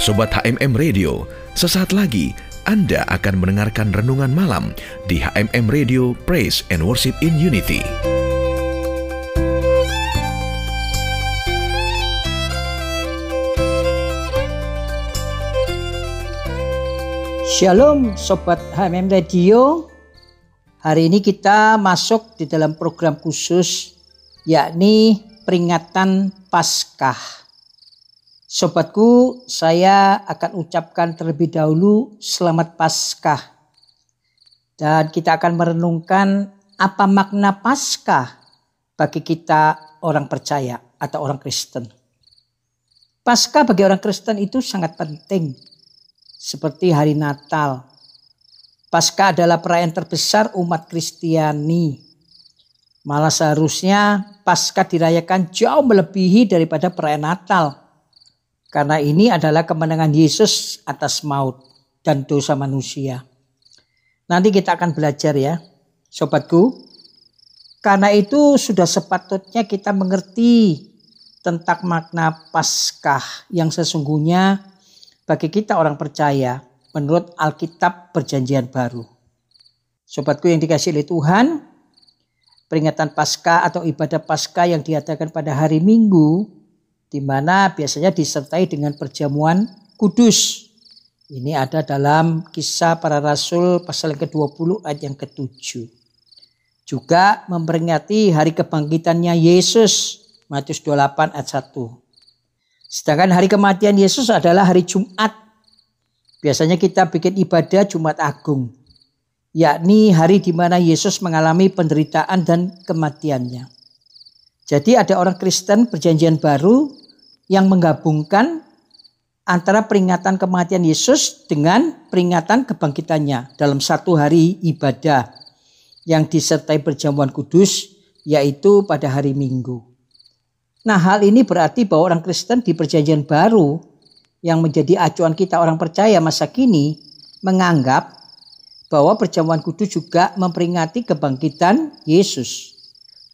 Sobat HMM Radio, sesaat lagi Anda akan mendengarkan renungan malam di HMM Radio Praise and Worship in Unity. Shalom Sobat HMM Radio Hari ini kita masuk di dalam program khusus yakni peringatan Paskah Sobatku, saya akan ucapkan terlebih dahulu selamat Paskah. Dan kita akan merenungkan apa makna Paskah bagi kita orang percaya atau orang Kristen. Paskah bagi orang Kristen itu sangat penting. Seperti hari Natal. Paskah adalah perayaan terbesar umat Kristiani. Malah seharusnya Paskah dirayakan jauh melebihi daripada perayaan Natal karena ini adalah kemenangan Yesus atas maut dan dosa manusia. Nanti kita akan belajar ya, sobatku. Karena itu sudah sepatutnya kita mengerti tentang makna Paskah yang sesungguhnya bagi kita orang percaya menurut Alkitab Perjanjian Baru. Sobatku yang dikasih oleh Tuhan, peringatan Paskah atau ibadah Paskah yang diadakan pada hari Minggu di mana biasanya disertai dengan perjamuan kudus. Ini ada dalam kisah para rasul pasal yang ke-20 ayat yang ke-7. Juga memperingati hari kebangkitannya Yesus, Matius 28 ayat 1. Sedangkan hari kematian Yesus adalah hari Jumat. Biasanya kita bikin ibadah Jumat Agung, yakni hari di mana Yesus mengalami penderitaan dan kematiannya. Jadi ada orang Kristen perjanjian baru yang menggabungkan antara peringatan kematian Yesus dengan peringatan kebangkitannya dalam satu hari ibadah yang disertai perjamuan kudus yaitu pada hari Minggu. Nah, hal ini berarti bahwa orang Kristen di perjanjian baru yang menjadi acuan kita orang percaya masa kini menganggap bahwa perjamuan kudus juga memperingati kebangkitan Yesus.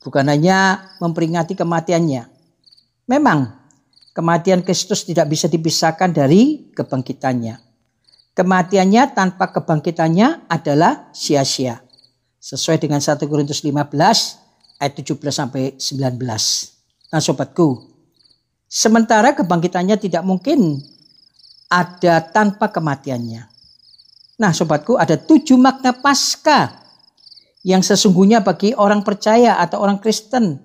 Bukan hanya memperingati kematiannya. Memang Kematian Kristus tidak bisa dipisahkan dari kebangkitannya. Kematiannya tanpa kebangkitannya adalah sia-sia. Sesuai dengan 1 Korintus 15 ayat 17 sampai 19. Nah sobatku, sementara kebangkitannya tidak mungkin ada tanpa kematiannya. Nah sobatku ada tujuh makna pasca yang sesungguhnya bagi orang percaya atau orang Kristen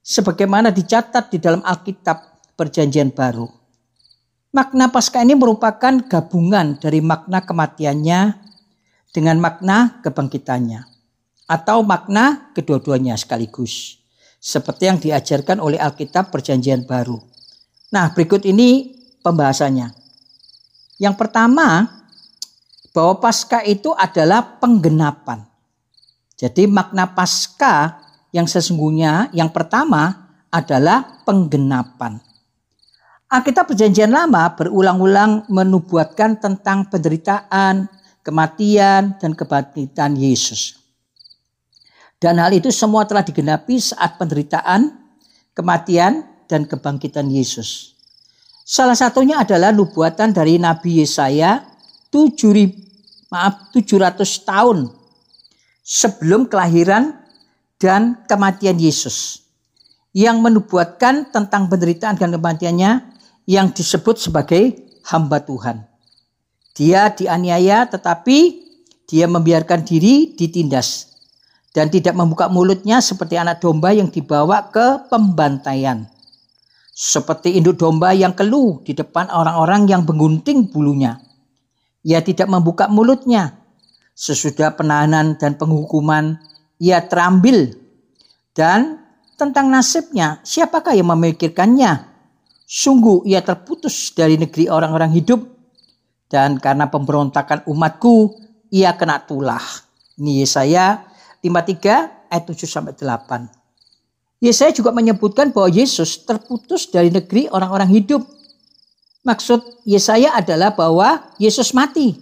sebagaimana dicatat di dalam Alkitab Perjanjian Baru. Makna Paskah ini merupakan gabungan dari makna kematiannya dengan makna kebangkitannya atau makna kedua-duanya sekaligus seperti yang diajarkan oleh Alkitab Perjanjian Baru. Nah, berikut ini pembahasannya. Yang pertama, bahwa Paskah itu adalah penggenapan. Jadi makna Paskah yang sesungguhnya yang pertama adalah penggenapan. Alkitab Perjanjian Lama berulang-ulang menubuatkan tentang penderitaan, kematian, dan kebangkitan Yesus. Dan hal itu semua telah digenapi saat penderitaan, kematian, dan kebangkitan Yesus. Salah satunya adalah nubuatan dari Nabi Yesaya 7, maaf, 700 tahun sebelum kelahiran dan kematian Yesus yang menubuatkan tentang penderitaan dan kematiannya yang disebut sebagai hamba Tuhan. Dia dianiaya tetapi dia membiarkan diri ditindas dan tidak membuka mulutnya seperti anak domba yang dibawa ke pembantaian. Seperti induk domba yang keluh di depan orang-orang yang menggunting bulunya. Ia tidak membuka mulutnya. Sesudah penahanan dan penghukuman, ia terambil. Dan tentang nasibnya, siapakah yang memikirkannya? Sungguh ia terputus dari negeri orang-orang hidup dan karena pemberontakan umatku ia kena tulah. Ini Yesaya 53 ayat 7 sampai 8. Yesaya juga menyebutkan bahwa Yesus terputus dari negeri orang-orang hidup. Maksud Yesaya adalah bahwa Yesus mati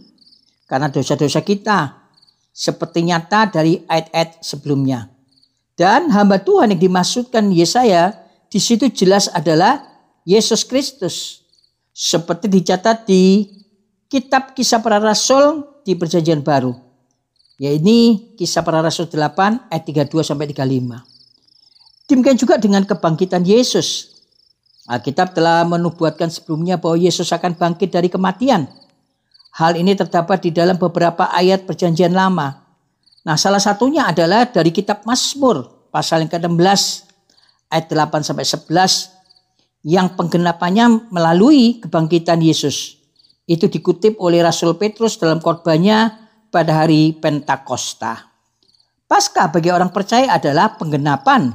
karena dosa-dosa kita seperti nyata dari ayat-ayat sebelumnya. Dan hamba Tuhan yang dimaksudkan Yesaya di situ jelas adalah Yesus Kristus. seperti dicatat di kitab kisah para rasul di perjanjian baru. Ya ini kisah para rasul 8 ayat 32 sampai 35. Demikian juga dengan kebangkitan Yesus. Alkitab telah menubuatkan sebelumnya bahwa Yesus akan bangkit dari kematian. Hal ini terdapat di dalam beberapa ayat perjanjian lama. Nah salah satunya adalah dari kitab Mazmur pasal yang ke-16 ayat 8 sampai 11 yang penggenapannya melalui kebangkitan Yesus. Itu dikutip oleh Rasul Petrus dalam khotbahnya pada hari Pentakosta. Pasca bagi orang percaya adalah penggenapan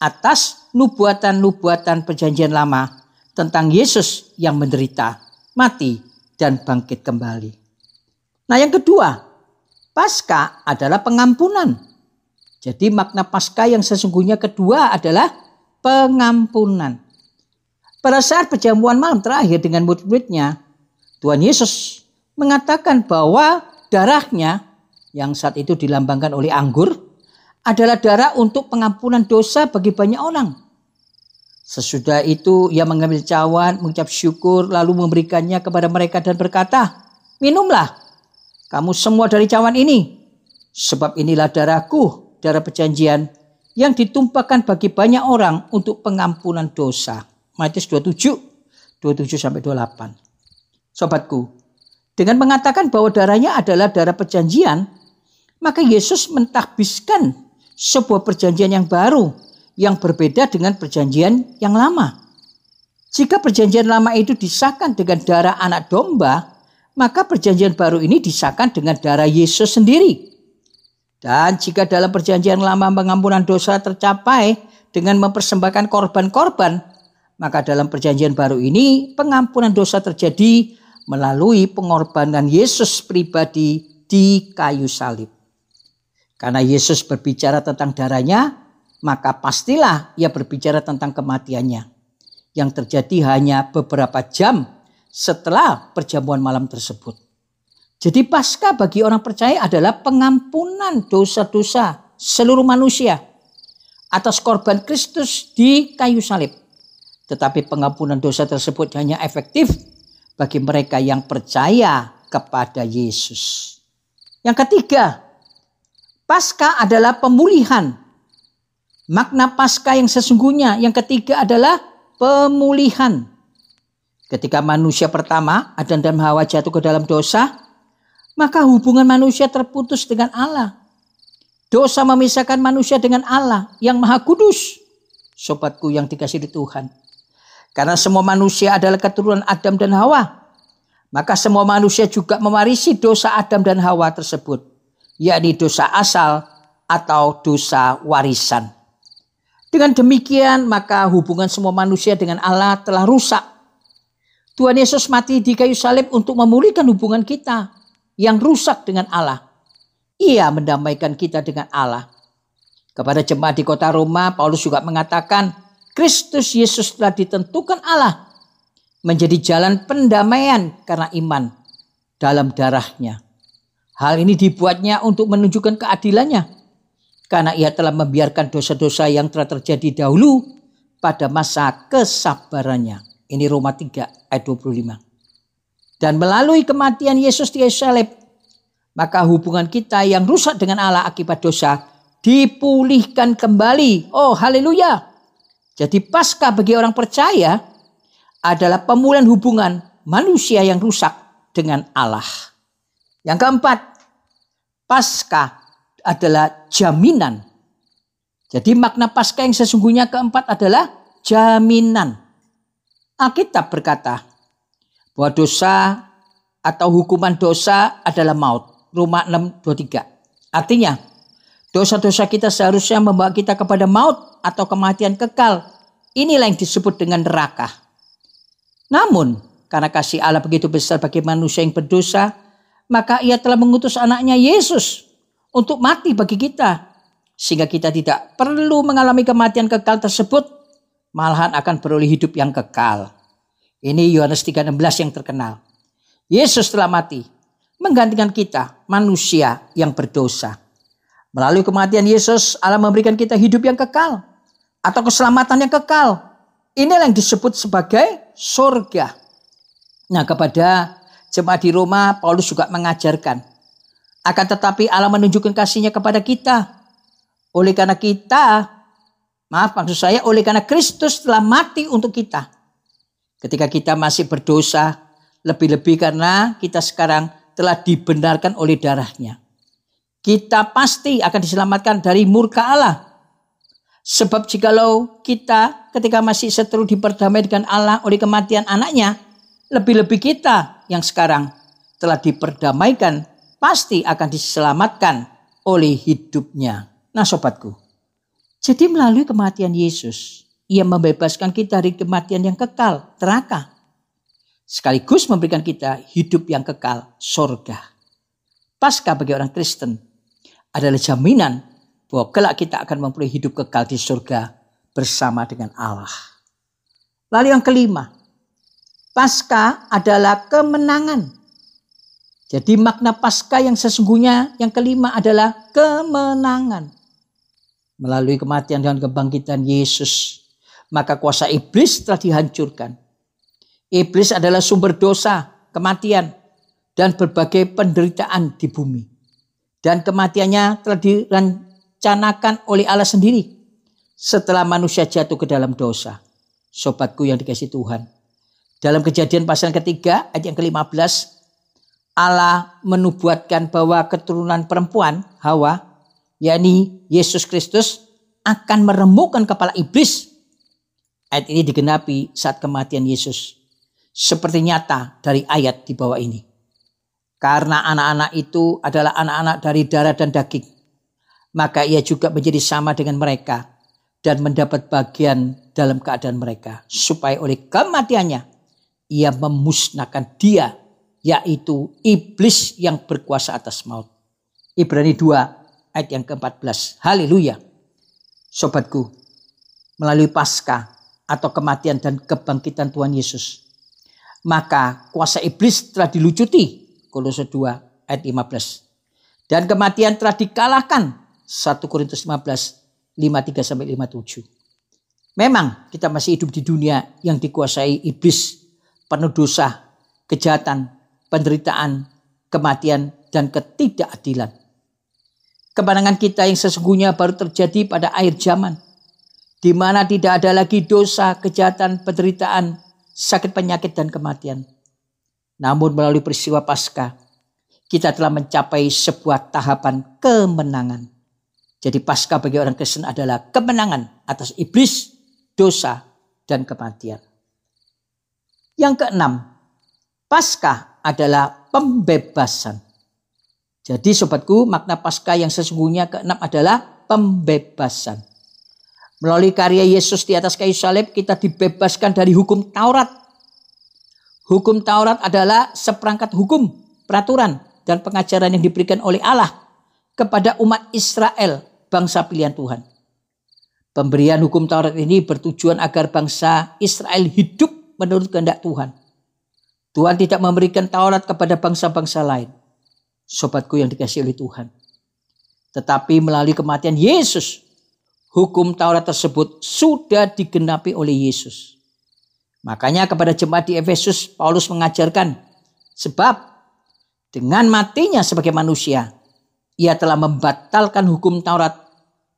atas nubuatan-nubuatan perjanjian lama tentang Yesus yang menderita, mati, dan bangkit kembali. Nah yang kedua, pasca adalah pengampunan. Jadi makna pasca yang sesungguhnya kedua adalah pengampunan. Pada saat perjamuan malam terakhir dengan murid-muridnya, Tuhan Yesus mengatakan bahwa darahnya yang saat itu dilambangkan oleh anggur adalah darah untuk pengampunan dosa bagi banyak orang. Sesudah itu ia mengambil cawan, mengucap syukur, lalu memberikannya kepada mereka dan berkata, Minumlah kamu semua dari cawan ini, sebab inilah darahku, darah perjanjian, yang ditumpahkan bagi banyak orang untuk pengampunan dosa. Matius 27, 27 sampai 28. Sobatku, dengan mengatakan bahwa darahnya adalah darah perjanjian, maka Yesus mentahbiskan sebuah perjanjian yang baru yang berbeda dengan perjanjian yang lama. Jika perjanjian lama itu disahkan dengan darah anak domba, maka perjanjian baru ini disahkan dengan darah Yesus sendiri. Dan jika dalam perjanjian lama pengampunan dosa tercapai dengan mempersembahkan korban-korban, maka dalam perjanjian baru ini pengampunan dosa terjadi melalui pengorbanan Yesus pribadi di kayu salib. Karena Yesus berbicara tentang darahnya, maka pastilah ia berbicara tentang kematiannya yang terjadi hanya beberapa jam setelah perjamuan malam tersebut. Jadi pasca bagi orang percaya adalah pengampunan dosa-dosa seluruh manusia atas korban Kristus di kayu salib. Tetapi pengampunan dosa tersebut hanya efektif bagi mereka yang percaya kepada Yesus. Yang ketiga, pasca adalah pemulihan Makna pasca yang sesungguhnya yang ketiga adalah pemulihan. Ketika manusia pertama, Adam dan Hawa jatuh ke dalam dosa, maka hubungan manusia terputus dengan Allah. Dosa memisahkan manusia dengan Allah yang maha kudus. Sobatku yang dikasih di Tuhan. Karena semua manusia adalah keturunan Adam dan Hawa. Maka semua manusia juga mewarisi dosa Adam dan Hawa tersebut. Yakni dosa asal atau dosa warisan. Dengan demikian maka hubungan semua manusia dengan Allah telah rusak. Tuhan Yesus mati di kayu salib untuk memulihkan hubungan kita yang rusak dengan Allah. Ia mendamaikan kita dengan Allah. Kepada jemaat di kota Roma, Paulus juga mengatakan, Kristus Yesus telah ditentukan Allah menjadi jalan pendamaian karena iman dalam darahnya. Hal ini dibuatnya untuk menunjukkan keadilannya karena ia telah membiarkan dosa-dosa yang telah terjadi dahulu pada masa kesabarannya. Ini Roma 3 ayat 25. Dan melalui kematian Yesus di salib, maka hubungan kita yang rusak dengan Allah akibat dosa dipulihkan kembali. Oh haleluya. Jadi pasca bagi orang percaya adalah pemulihan hubungan manusia yang rusak dengan Allah. Yang keempat, pasca adalah jaminan. Jadi makna pasca yang sesungguhnya keempat adalah jaminan. Alkitab berkata bahwa dosa atau hukuman dosa adalah maut. Roma 6:23. Artinya, dosa-dosa kita seharusnya membawa kita kepada maut atau kematian kekal. Inilah yang disebut dengan neraka. Namun, karena kasih Allah begitu besar bagi manusia yang berdosa, maka ia telah mengutus anaknya Yesus untuk mati bagi kita. Sehingga kita tidak perlu mengalami kematian kekal tersebut, malahan akan beroleh hidup yang kekal. Ini Yohanes 3:16 yang terkenal. Yesus telah mati, menggantikan kita, manusia yang berdosa. Melalui kematian Yesus, Allah memberikan kita hidup yang kekal atau keselamatan yang kekal. Inilah yang disebut sebagai surga. Nah kepada jemaat di Roma Paulus juga mengajarkan. Akan tetapi Allah menunjukkan kasihnya kepada kita. Oleh karena kita, maaf maksud saya oleh karena Kristus telah mati untuk kita. Ketika kita masih berdosa, lebih-lebih karena kita sekarang telah dibenarkan oleh darahnya. Kita pasti akan diselamatkan dari murka Allah. Sebab jikalau kita ketika masih seteru diperdamai dengan Allah oleh kematian anaknya, lebih-lebih kita yang sekarang telah diperdamaikan pasti akan diselamatkan oleh hidupnya. Nah sobatku, jadi melalui kematian Yesus, ia membebaskan kita dari kematian yang kekal, teraka. Sekaligus memberikan kita hidup yang kekal, sorga. Pasca bagi orang Kristen adalah jaminan bahwa kelak kita akan memperoleh hidup kekal di surga bersama dengan Allah. Lalu yang kelima, Pasca adalah kemenangan. Jadi makna pasca yang sesungguhnya yang kelima adalah kemenangan. Melalui kematian dan kebangkitan Yesus, maka kuasa iblis telah dihancurkan. Iblis adalah sumber dosa, kematian, dan berbagai penderitaan di bumi. Dan kematiannya telah direncanakan oleh Allah sendiri setelah manusia jatuh ke dalam dosa. Sobatku yang dikasih Tuhan. Dalam kejadian pasal ketiga ayat yang ke-15 Allah menubuatkan bahwa keturunan perempuan Hawa, yakni Yesus Kristus, akan meremukkan kepala iblis. Ayat ini digenapi saat kematian Yesus. Seperti nyata dari ayat di bawah ini. Karena anak-anak itu adalah anak-anak dari darah dan daging. Maka ia juga menjadi sama dengan mereka. Dan mendapat bagian dalam keadaan mereka. Supaya oleh kematiannya ia memusnahkan dia yaitu iblis yang berkuasa atas maut. Ibrani 2 ayat yang ke-14. Haleluya. Sobatku, melalui pasca atau kematian dan kebangkitan Tuhan Yesus, maka kuasa iblis telah dilucuti. Kolose 2 ayat 15. Dan kematian telah dikalahkan. 1 Korintus 15 53 sampai 57. Memang kita masih hidup di dunia yang dikuasai iblis, penuh dosa, kejahatan, penderitaan, kematian, dan ketidakadilan. Kemenangan kita yang sesungguhnya baru terjadi pada akhir zaman, di mana tidak ada lagi dosa, kejahatan, penderitaan, sakit penyakit, dan kematian. Namun melalui peristiwa Paskah, kita telah mencapai sebuah tahapan kemenangan. Jadi Paskah bagi orang Kristen adalah kemenangan atas iblis, dosa, dan kematian. Yang keenam, Paskah adalah pembebasan. Jadi sobatku makna pasca yang sesungguhnya keenam adalah pembebasan. Melalui karya Yesus di atas kayu salib kita dibebaskan dari hukum Taurat. Hukum Taurat adalah seperangkat hukum, peraturan, dan pengajaran yang diberikan oleh Allah kepada umat Israel, bangsa pilihan Tuhan. Pemberian hukum Taurat ini bertujuan agar bangsa Israel hidup menurut kehendak Tuhan Tuhan tidak memberikan Taurat kepada bangsa-bangsa lain. Sobatku yang dikasih oleh Tuhan. Tetapi melalui kematian Yesus, hukum Taurat tersebut sudah digenapi oleh Yesus. Makanya kepada jemaat di Efesus, Paulus mengajarkan, sebab dengan matinya sebagai manusia, ia telah membatalkan hukum Taurat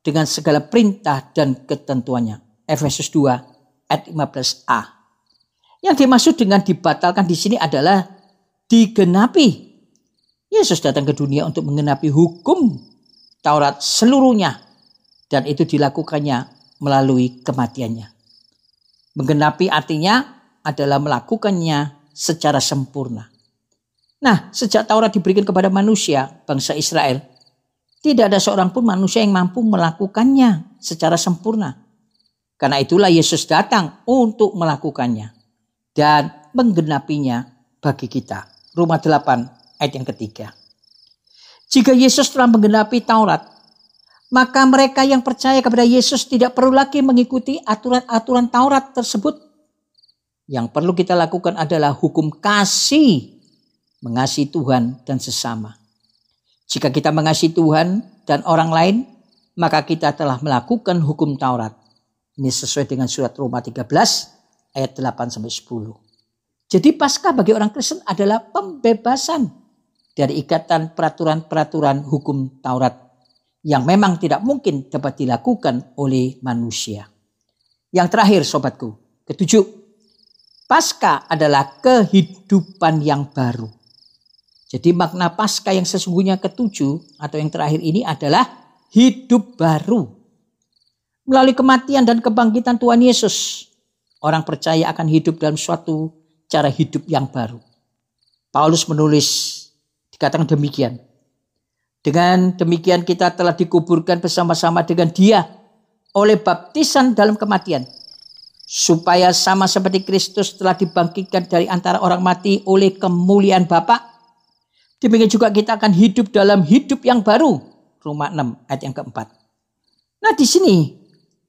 dengan segala perintah dan ketentuannya. Efesus 2 ayat 15a. Yang dimaksud dengan dibatalkan di sini adalah digenapi. Yesus datang ke dunia untuk mengenapi hukum Taurat seluruhnya. Dan itu dilakukannya melalui kematiannya. Menggenapi artinya adalah melakukannya secara sempurna. Nah, sejak Taurat diberikan kepada manusia, bangsa Israel, tidak ada seorang pun manusia yang mampu melakukannya secara sempurna. Karena itulah Yesus datang untuk melakukannya dan menggenapinya bagi kita. Rumah 8 ayat yang ketiga. Jika Yesus telah menggenapi Taurat, maka mereka yang percaya kepada Yesus tidak perlu lagi mengikuti aturan-aturan Taurat tersebut. Yang perlu kita lakukan adalah hukum kasih, mengasihi Tuhan dan sesama. Jika kita mengasihi Tuhan dan orang lain, maka kita telah melakukan hukum Taurat. Ini sesuai dengan surat Roma 13 ayat 8 sampai 10. Jadi Paskah bagi orang Kristen adalah pembebasan dari ikatan peraturan-peraturan hukum Taurat yang memang tidak mungkin dapat dilakukan oleh manusia. Yang terakhir sobatku, ketujuh, Paskah adalah kehidupan yang baru. Jadi makna Paskah yang sesungguhnya ketujuh atau yang terakhir ini adalah hidup baru. Melalui kematian dan kebangkitan Tuhan Yesus, orang percaya akan hidup dalam suatu cara hidup yang baru. Paulus menulis dikatakan demikian. Dengan demikian kita telah dikuburkan bersama-sama dengan dia oleh baptisan dalam kematian. Supaya sama seperti Kristus telah dibangkitkan dari antara orang mati oleh kemuliaan Bapa. Demikian juga kita akan hidup dalam hidup yang baru. Roma 6 ayat yang keempat. Nah di sini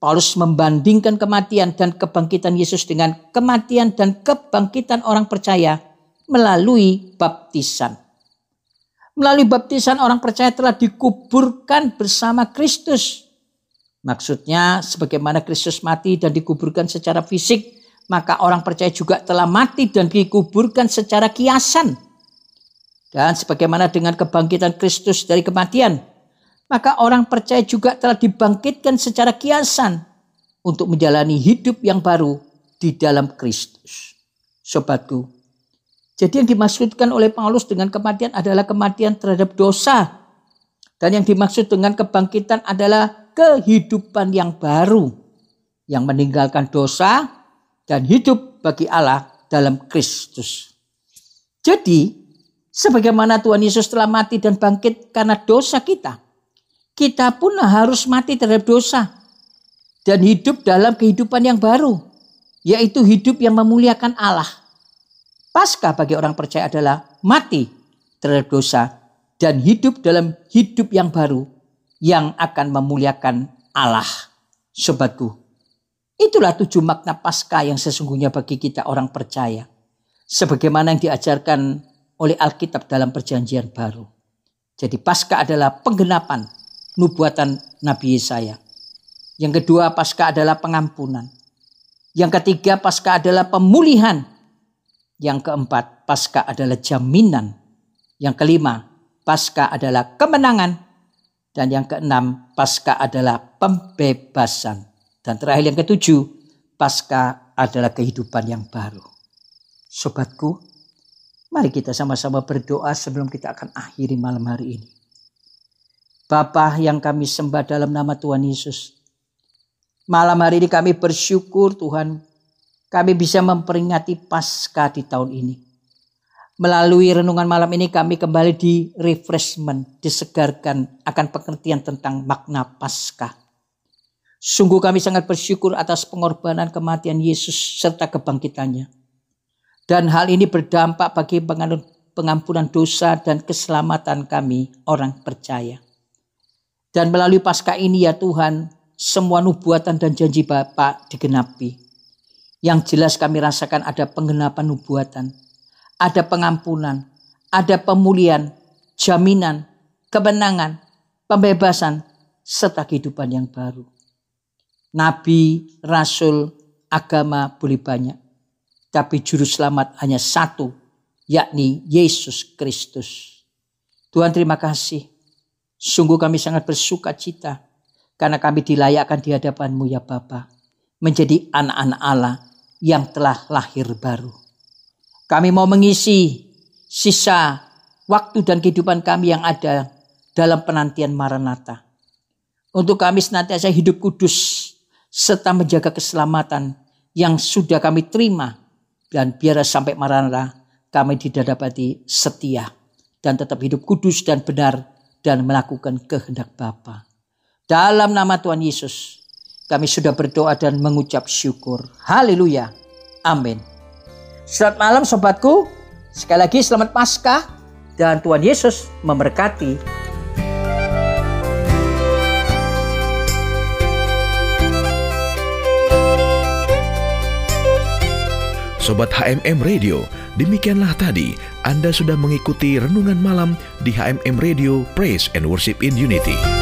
Paulus membandingkan kematian dan kebangkitan Yesus dengan kematian dan kebangkitan orang percaya melalui baptisan. Melalui baptisan orang percaya telah dikuburkan bersama Kristus. Maksudnya sebagaimana Kristus mati dan dikuburkan secara fisik, maka orang percaya juga telah mati dan dikuburkan secara kiasan. Dan sebagaimana dengan kebangkitan Kristus dari kematian, maka orang percaya juga telah dibangkitkan secara kiasan untuk menjalani hidup yang baru di dalam Kristus. Sobatku, jadi yang dimaksudkan oleh Paulus dengan kematian adalah kematian terhadap dosa. Dan yang dimaksud dengan kebangkitan adalah kehidupan yang baru. Yang meninggalkan dosa dan hidup bagi Allah dalam Kristus. Jadi, sebagaimana Tuhan Yesus telah mati dan bangkit karena dosa kita, kita pun harus mati terhadap dosa dan hidup dalam kehidupan yang baru, yaitu hidup yang memuliakan Allah. Pasca bagi orang percaya adalah mati terhadap dosa dan hidup dalam hidup yang baru yang akan memuliakan Allah. Sobatku, itulah tujuh makna pasca yang sesungguhnya bagi kita orang percaya. Sebagaimana yang diajarkan oleh Alkitab dalam perjanjian baru. Jadi pasca adalah penggenapan nubuatan Nabi Yesaya. Yang kedua pasca adalah pengampunan. Yang ketiga pasca adalah pemulihan. Yang keempat pasca adalah jaminan. Yang kelima pasca adalah kemenangan. Dan yang keenam pasca adalah pembebasan. Dan terakhir yang ketujuh pasca adalah kehidupan yang baru. Sobatku, mari kita sama-sama berdoa sebelum kita akan akhiri malam hari ini. Bapa yang kami sembah dalam nama Tuhan Yesus. Malam hari ini kami bersyukur Tuhan kami bisa memperingati Paskah di tahun ini. Melalui renungan malam ini kami kembali di refreshment, disegarkan akan pengertian tentang makna Paskah. Sungguh kami sangat bersyukur atas pengorbanan kematian Yesus serta kebangkitannya. Dan hal ini berdampak bagi pengampunan dosa dan keselamatan kami orang percaya. Dan melalui pasca ini ya Tuhan, semua nubuatan dan janji Bapa digenapi. Yang jelas kami rasakan ada penggenapan nubuatan, ada pengampunan, ada pemulihan, jaminan, kemenangan, pembebasan, serta kehidupan yang baru. Nabi, rasul, agama boleh banyak. Tapi juru selamat hanya satu, yakni Yesus Kristus. Tuhan terima kasih Sungguh kami sangat bersuka cita karena kami dilayakkan di hadapanmu ya Bapa menjadi anak-anak Allah yang telah lahir baru. Kami mau mengisi sisa waktu dan kehidupan kami yang ada dalam penantian Maranatha. Untuk kami senantiasa hidup kudus serta menjaga keselamatan yang sudah kami terima dan biar sampai Maranatha kami tidak dapati setia dan tetap hidup kudus dan benar dan melakukan kehendak Bapa. Dalam nama Tuhan Yesus, kami sudah berdoa dan mengucap syukur. Haleluya. Amin. Selamat malam sobatku. Sekali lagi selamat Paskah dan Tuhan Yesus memberkati. Sobat HMM Radio, demikianlah tadi anda sudah mengikuti renungan malam di HMM Radio Praise and Worship in Unity.